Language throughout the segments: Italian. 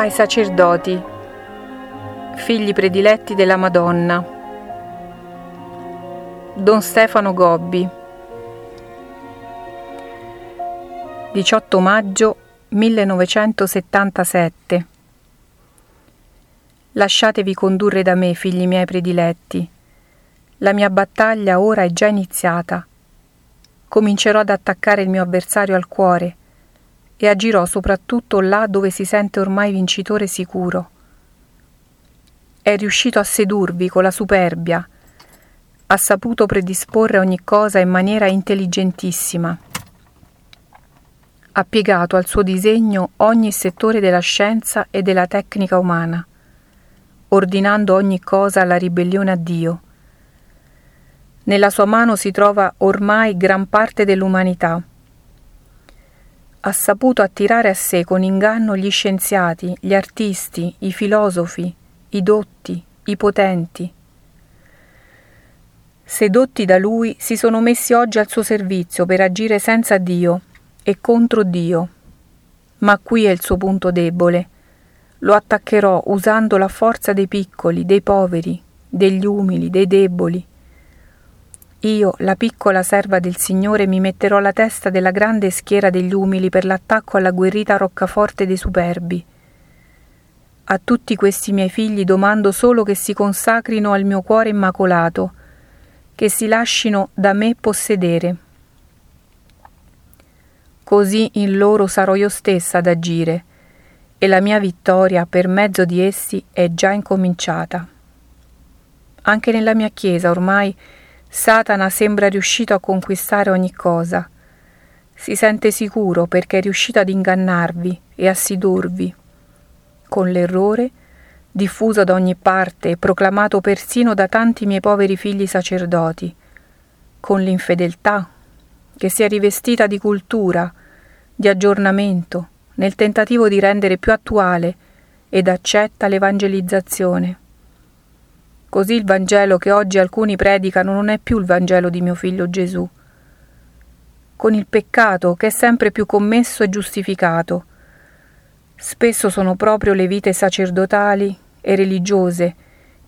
ai sacerdoti, figli prediletti della Madonna. Don Stefano Gobbi 18 maggio 1977 Lasciatevi condurre da me, figli miei prediletti. La mia battaglia ora è già iniziata. Comincerò ad attaccare il mio avversario al cuore e agirò soprattutto là dove si sente ormai vincitore sicuro. È riuscito a sedurvi con la superbia, ha saputo predisporre ogni cosa in maniera intelligentissima. Ha piegato al suo disegno ogni settore della scienza e della tecnica umana ordinando ogni cosa alla ribellione a Dio. Nella sua mano si trova ormai gran parte dell'umanità. Ha saputo attirare a sé con inganno gli scienziati, gli artisti, i filosofi, i dotti, i potenti. Sedotti da lui si sono messi oggi al suo servizio per agire senza Dio e contro Dio. Ma qui è il suo punto debole lo attaccherò usando la forza dei piccoli, dei poveri, degli umili, dei deboli. Io, la piccola serva del Signore, mi metterò alla testa della grande schiera degli umili per l'attacco alla guerrita roccaforte dei superbi. A tutti questi miei figli domando solo che si consacrino al mio cuore immacolato, che si lascino da me possedere. Così in loro sarò io stessa ad agire e la mia vittoria per mezzo di essi è già incominciata. Anche nella mia Chiesa ormai Satana sembra riuscito a conquistare ogni cosa. Si sente sicuro perché è riuscito ad ingannarvi e a sedurvi. Con l'errore, diffuso da ogni parte e proclamato persino da tanti miei poveri figli sacerdoti, con l'infedeltà, che si è rivestita di cultura, di aggiornamento, nel tentativo di rendere più attuale ed accetta l'evangelizzazione. Così il Vangelo che oggi alcuni predicano non è più il Vangelo di mio figlio Gesù. Con il peccato che è sempre più commesso e giustificato. Spesso sono proprio le vite sacerdotali e religiose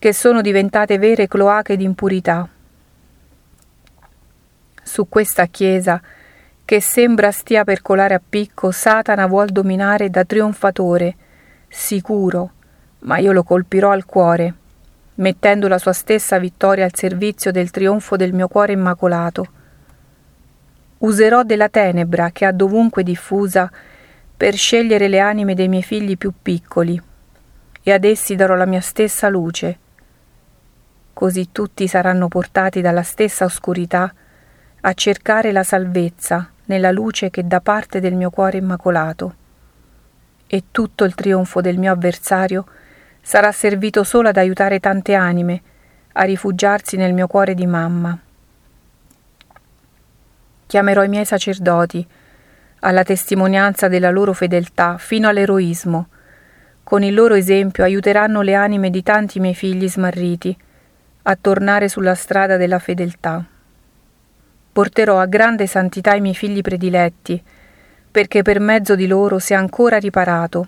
che sono diventate vere cloache di impurità. Su questa Chiesa che sembra stia per colare a picco, Satana vuol dominare da trionfatore, sicuro, ma io lo colpirò al cuore, mettendo la sua stessa vittoria al servizio del trionfo del mio cuore immacolato. Userò della tenebra che ha dovunque diffusa per scegliere le anime dei miei figli più piccoli, e ad essi darò la mia stessa luce. Così tutti saranno portati dalla stessa oscurità a cercare la salvezza nella luce che da parte del mio cuore immacolato. E tutto il trionfo del mio avversario sarà servito solo ad aiutare tante anime a rifugiarsi nel mio cuore di mamma. Chiamerò i miei sacerdoti alla testimonianza della loro fedeltà fino all'eroismo. Con il loro esempio aiuteranno le anime di tanti miei figli smarriti a tornare sulla strada della fedeltà porterò a grande santità i miei figli prediletti, perché per mezzo di loro sia ancora riparato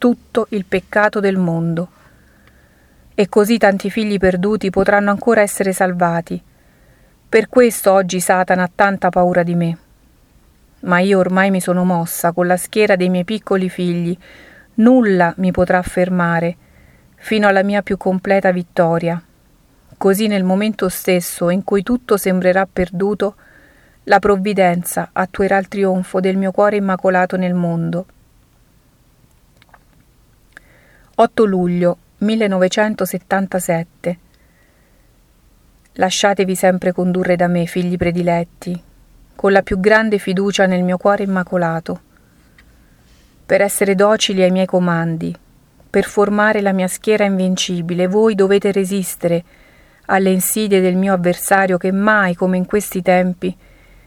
tutto il peccato del mondo. E così tanti figli perduti potranno ancora essere salvati. Per questo oggi Satana ha tanta paura di me. Ma io ormai mi sono mossa con la schiera dei miei piccoli figli, nulla mi potrà fermare, fino alla mia più completa vittoria. Così nel momento stesso in cui tutto sembrerà perduto, la provvidenza attuerà il trionfo del mio cuore immacolato nel mondo. 8 luglio 1977 Lasciatevi sempre condurre da me, figli prediletti, con la più grande fiducia nel mio cuore immacolato, per essere docili ai miei comandi, per formare la mia schiera invincibile, voi dovete resistere alle insidie del mio avversario che mai, come in questi tempi,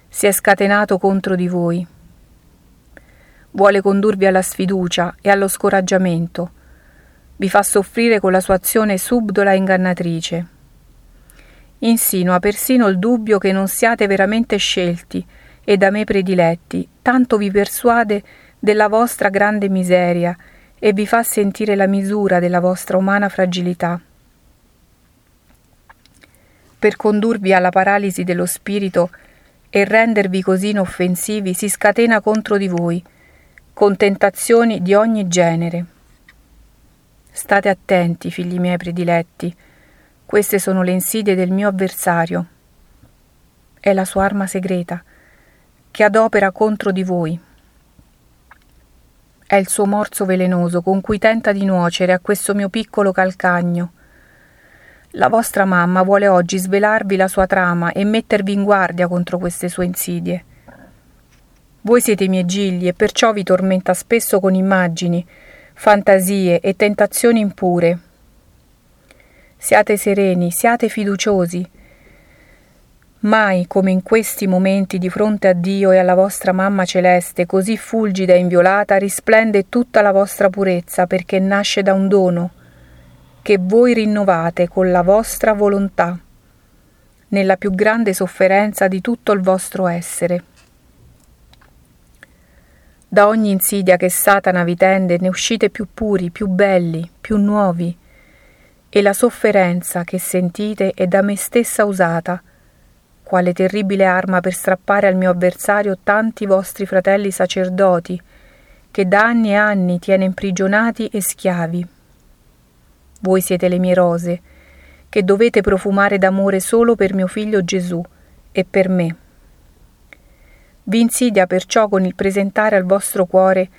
si è scatenato contro di voi. Vuole condurvi alla sfiducia e allo scoraggiamento. Vi fa soffrire con la sua azione subdola e ingannatrice. Insinua persino il dubbio che non siate veramente scelti e da me prediletti, tanto vi persuade della vostra grande miseria e vi fa sentire la misura della vostra umana fragilità. Per condurvi alla paralisi dello spirito e rendervi così inoffensivi, si scatena contro di voi, con tentazioni di ogni genere. State attenti, figli miei prediletti, queste sono le insidie del mio avversario. È la sua arma segreta, che adopera contro di voi. È il suo morso velenoso con cui tenta di nuocere a questo mio piccolo calcagno. La vostra mamma vuole oggi svelarvi la sua trama e mettervi in guardia contro queste sue insidie. Voi siete i miei gigli e perciò vi tormenta spesso con immagini, fantasie e tentazioni impure. Siate sereni, siate fiduciosi, Mai come in questi momenti di fronte a Dio e alla vostra mamma celeste, così fulgida e inviolata, risplende tutta la vostra purezza perché nasce da un dono che voi rinnovate con la vostra volontà, nella più grande sofferenza di tutto il vostro essere. Da ogni insidia che Satana vi tende ne uscite più puri, più belli, più nuovi, e la sofferenza che sentite è da me stessa usata, quale terribile arma per strappare al mio avversario tanti vostri fratelli sacerdoti, che da anni e anni tiene imprigionati e schiavi. Voi siete le mie rose, che dovete profumare d'amore solo per mio figlio Gesù e per me. Vi insidia perciò con il presentare al vostro cuore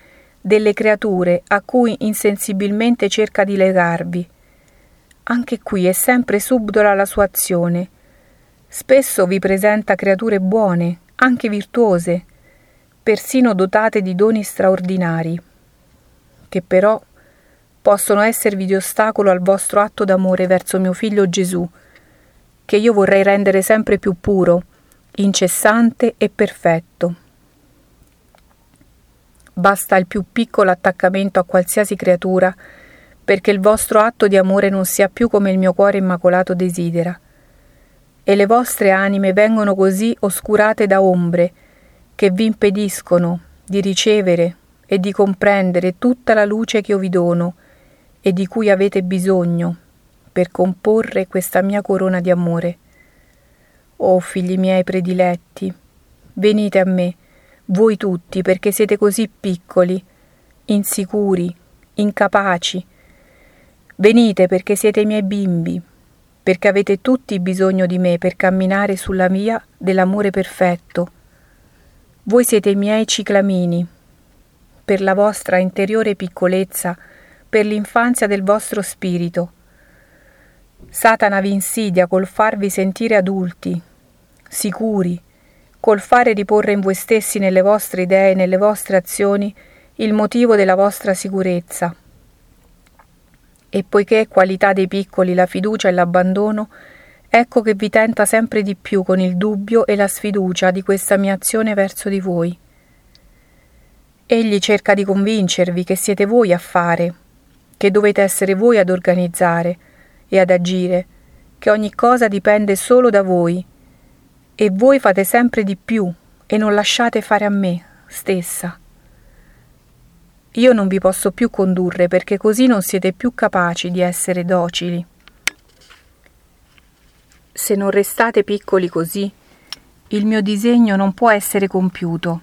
delle creature a cui insensibilmente cerca di legarvi. Anche qui è sempre subdola la sua azione, Spesso vi presenta creature buone, anche virtuose, persino dotate di doni straordinari, che però possono esservi di ostacolo al vostro atto d'amore verso mio figlio Gesù, che io vorrei rendere sempre più puro, incessante e perfetto. Basta il più piccolo attaccamento a qualsiasi creatura perché il vostro atto di amore non sia più come il mio cuore immacolato desidera e le vostre anime vengono così oscurate da ombre che vi impediscono di ricevere e di comprendere tutta la luce che io vi dono e di cui avete bisogno per comporre questa mia corona di amore. Oh figli miei prediletti, venite a me, voi tutti, perché siete così piccoli, insicuri, incapaci. Venite perché siete i miei bimbi, perché avete tutti bisogno di me per camminare sulla via dell'amore perfetto. Voi siete i miei ciclamini, per la vostra interiore piccolezza, per l'infanzia del vostro spirito. Satana vi insidia col farvi sentire adulti, sicuri, col fare riporre in voi stessi nelle vostre idee nelle vostre azioni il motivo della vostra sicurezza e poiché è qualità dei piccoli la fiducia e l'abbandono, ecco che vi tenta sempre di più con il dubbio e la sfiducia di questa mia azione verso di voi. Egli cerca di convincervi che siete voi a fare, che dovete essere voi ad organizzare e ad agire, che ogni cosa dipende solo da voi, e voi fate sempre di più e non lasciate fare a me stessa. Io non vi posso più condurre perché così non siete più capaci di essere docili. Se non restate piccoli così, il mio disegno non può essere compiuto.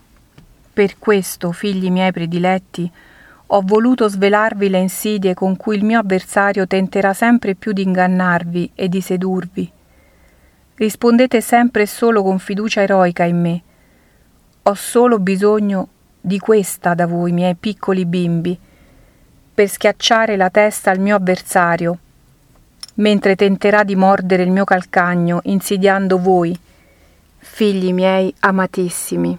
Per questo, figli miei prediletti, ho voluto svelarvi le insidie con cui il mio avversario tenterà sempre più di ingannarvi e di sedurvi. Rispondete sempre e solo con fiducia eroica in me. Ho solo bisogno di questa da voi, miei piccoli bimbi, per schiacciare la testa al mio avversario, mentre tenterà di mordere il mio calcagno, insidiando voi, figli miei amatissimi.